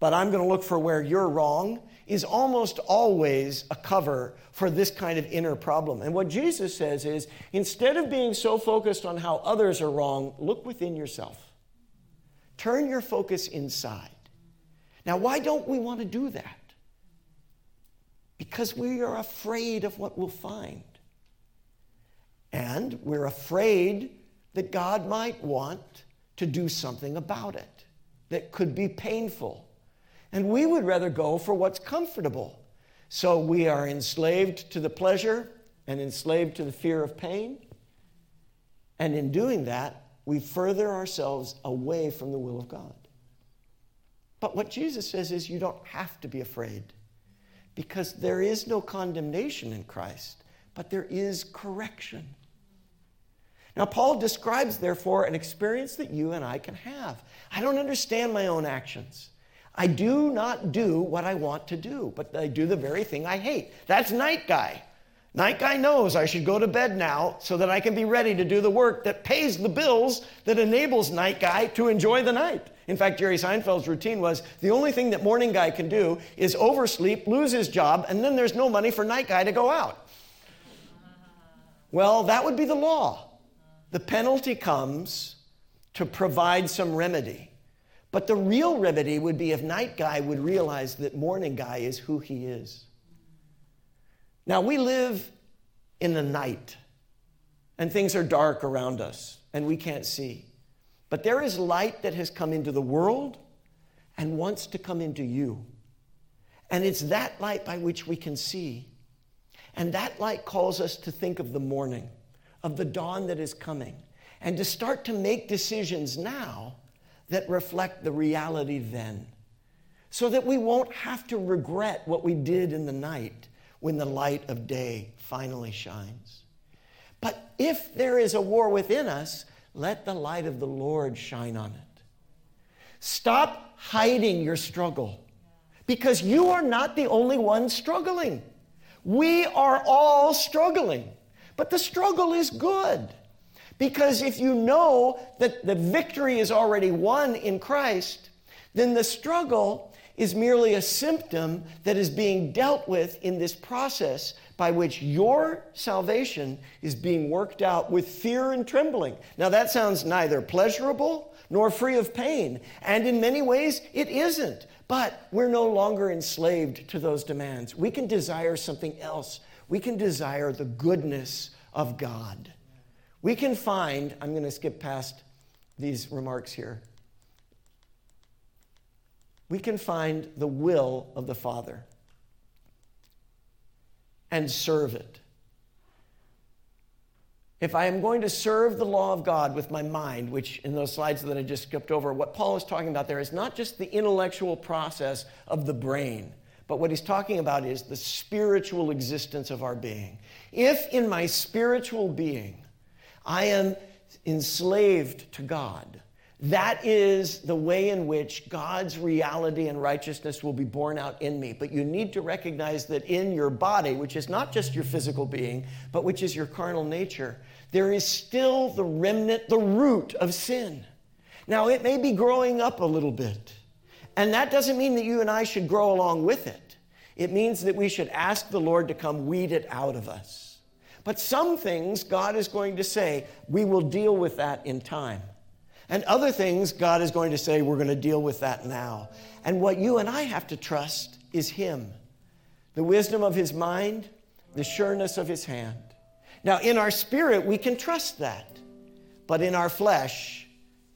but I'm going to look for where you're wrong, is almost always a cover for this kind of inner problem. And what Jesus says is instead of being so focused on how others are wrong, look within yourself. Turn your focus inside. Now, why don't we want to do that? because we are afraid of what we'll find. And we're afraid that God might want to do something about it that could be painful. And we would rather go for what's comfortable. So we are enslaved to the pleasure and enslaved to the fear of pain. And in doing that, we further ourselves away from the will of God. But what Jesus says is you don't have to be afraid because there is no condemnation in Christ, but there is correction. Now, Paul describes, therefore, an experience that you and I can have. I don't understand my own actions. I do not do what I want to do, but I do the very thing I hate. That's night guy. Night guy knows I should go to bed now so that I can be ready to do the work that pays the bills that enables night guy to enjoy the night. In fact, Jerry Seinfeld's routine was the only thing that morning guy can do is oversleep, lose his job, and then there's no money for night guy to go out. Well, that would be the law. The penalty comes to provide some remedy. But the real remedy would be if night guy would realize that morning guy is who he is. Now, we live in the night, and things are dark around us, and we can't see. But there is light that has come into the world and wants to come into you. And it's that light by which we can see. And that light calls us to think of the morning, of the dawn that is coming, and to start to make decisions now that reflect the reality then. So that we won't have to regret what we did in the night when the light of day finally shines. But if there is a war within us, let the light of the Lord shine on it. Stop hiding your struggle because you are not the only one struggling. We are all struggling, but the struggle is good. Because if you know that the victory is already won in Christ, then the struggle is merely a symptom that is being dealt with in this process by which your salvation is being worked out with fear and trembling. Now, that sounds neither pleasurable nor free of pain, and in many ways, it isn't. But we're no longer enslaved to those demands. We can desire something else. We can desire the goodness of God. We can find, I'm going to skip past these remarks here. We can find the will of the Father and serve it. If I am going to serve the law of God with my mind, which in those slides that I just skipped over, what Paul is talking about there is not just the intellectual process of the brain, but what he's talking about is the spiritual existence of our being. If in my spiritual being I am enslaved to God, that is the way in which God's reality and righteousness will be borne out in me. But you need to recognize that in your body, which is not just your physical being, but which is your carnal nature, there is still the remnant, the root of sin. Now, it may be growing up a little bit. And that doesn't mean that you and I should grow along with it. It means that we should ask the Lord to come weed it out of us. But some things God is going to say, we will deal with that in time. And other things, God is going to say, we're going to deal with that now. And what you and I have to trust is Him the wisdom of His mind, the sureness of His hand. Now, in our spirit, we can trust that. But in our flesh,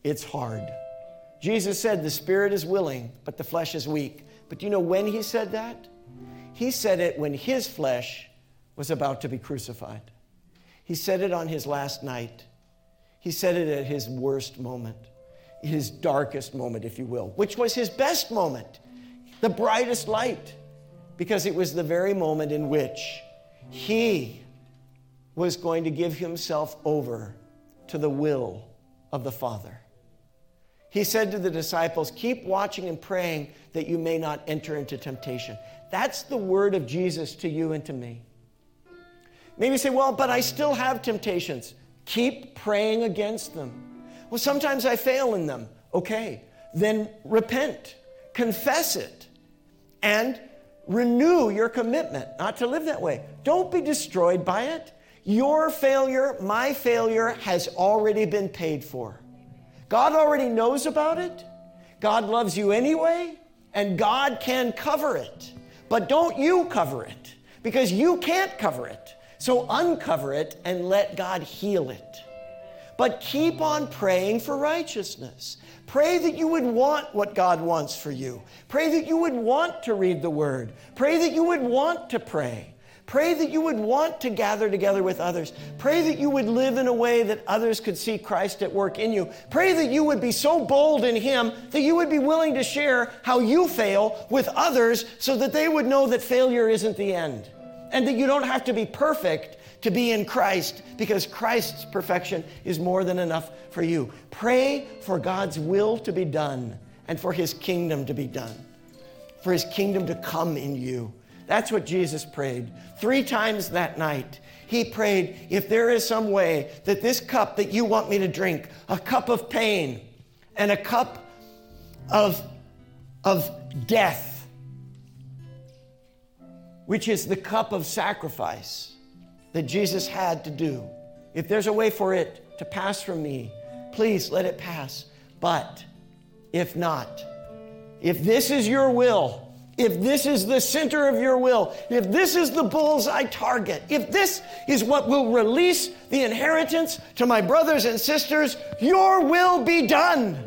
it's hard. Jesus said, The spirit is willing, but the flesh is weak. But do you know when He said that? He said it when His flesh was about to be crucified. He said it on His last night. He said it at his worst moment, his darkest moment, if you will, which was his best moment, the brightest light, because it was the very moment in which he was going to give himself over to the will of the Father. He said to the disciples, Keep watching and praying that you may not enter into temptation. That's the word of Jesus to you and to me. Maybe you say, Well, but I still have temptations. Keep praying against them. Well, sometimes I fail in them. Okay, then repent, confess it, and renew your commitment not to live that way. Don't be destroyed by it. Your failure, my failure, has already been paid for. God already knows about it. God loves you anyway, and God can cover it. But don't you cover it because you can't cover it. So uncover it and let God heal it. But keep on praying for righteousness. Pray that you would want what God wants for you. Pray that you would want to read the Word. Pray that you would want to pray. Pray that you would want to gather together with others. Pray that you would live in a way that others could see Christ at work in you. Pray that you would be so bold in Him that you would be willing to share how you fail with others so that they would know that failure isn't the end and that you don't have to be perfect to be in Christ because Christ's perfection is more than enough for you. Pray for God's will to be done and for his kingdom to be done, for his kingdom to come in you. That's what Jesus prayed. Three times that night, he prayed, If there is some way that this cup that you want me to drink, a cup of pain and a cup of, of death, which is the cup of sacrifice that Jesus had to do. If there's a way for it to pass from me, please let it pass. But if not, if this is your will, if this is the center of your will, if this is the bullseye target, if this is what will release the inheritance to my brothers and sisters, your will be done.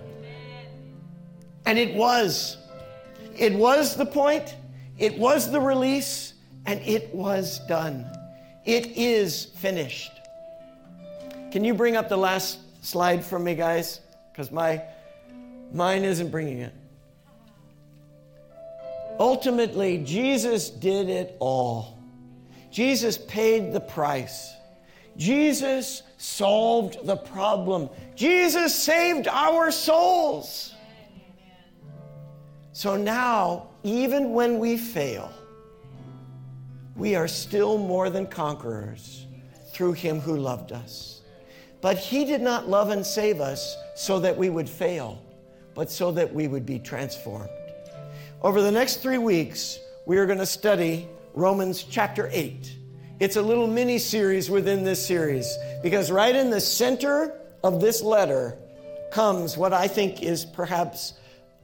And it was. It was the point, it was the release, and it was done. It is finished. Can you bring up the last slide for me, guys? Because my mine isn't bringing it. Ultimately, Jesus did it all. Jesus paid the price. Jesus solved the problem. Jesus saved our souls. So now, even when we fail, we are still more than conquerors through him who loved us. But he did not love and save us so that we would fail, but so that we would be transformed. Over the next three weeks, we are going to study Romans chapter 8. It's a little mini series within this series because right in the center of this letter comes what I think is perhaps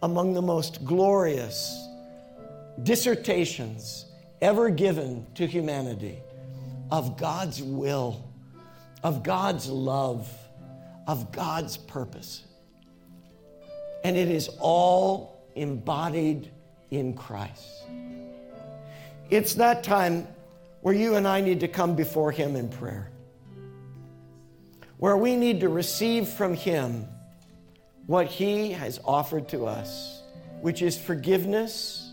among the most glorious dissertations ever given to humanity of God's will, of God's love, of God's purpose. And it is all embodied in Christ. It's that time where you and I need to come before Him in prayer, where we need to receive from Him what He has offered to us, which is forgiveness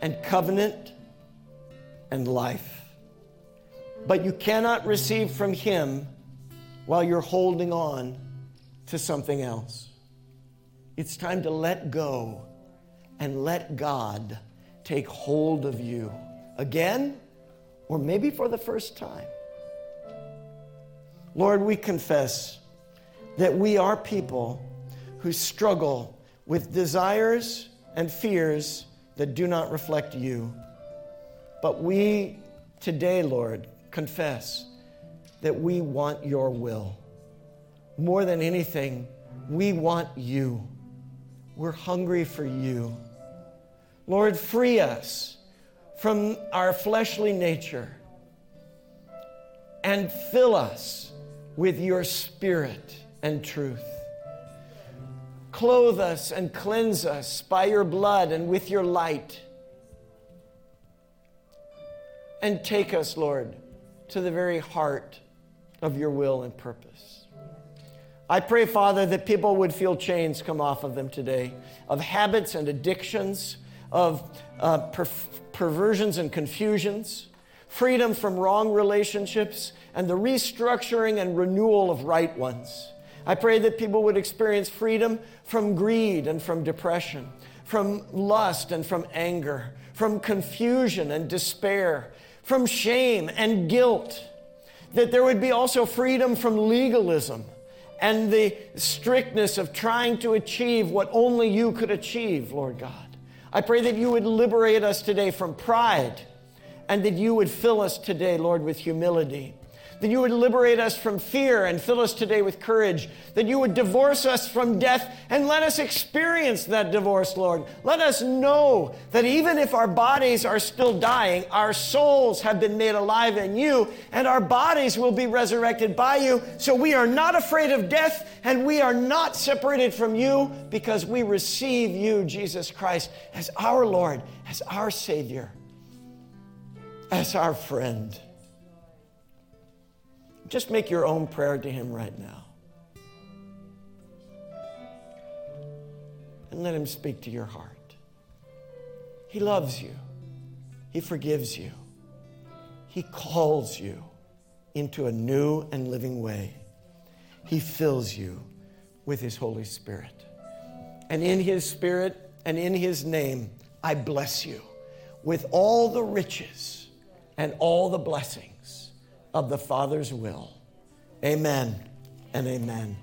and covenant and life. But you cannot receive from Him while you're holding on to something else. It's time to let go and let God take hold of you again, or maybe for the first time. Lord, we confess that we are people who struggle with desires and fears that do not reflect you. But we today, Lord, confess that we want your will. More than anything, we want you. We're hungry for you. Lord, free us from our fleshly nature and fill us with your spirit and truth. Clothe us and cleanse us by your blood and with your light. And take us, Lord, to the very heart of your will and purpose. I pray, Father, that people would feel chains come off of them today of habits and addictions, of uh, per- perversions and confusions, freedom from wrong relationships, and the restructuring and renewal of right ones. I pray that people would experience freedom from greed and from depression, from lust and from anger, from confusion and despair, from shame and guilt. That there would be also freedom from legalism and the strictness of trying to achieve what only you could achieve, Lord God. I pray that you would liberate us today from pride and that you would fill us today, Lord, with humility that you would liberate us from fear and fill us today with courage, that you would divorce us from death and let us experience that divorce, Lord. Let us know that even if our bodies are still dying, our souls have been made alive in you and our bodies will be resurrected by you. So we are not afraid of death and we are not separated from you because we receive you, Jesus Christ, as our Lord, as our Savior, as our friend. Just make your own prayer to Him right now. And let Him speak to your heart. He loves you, He forgives you, He calls you into a new and living way. He fills you with His Holy Spirit. And in His Spirit and in His name, I bless you with all the riches and all the blessings of the Father's will. Amen and amen.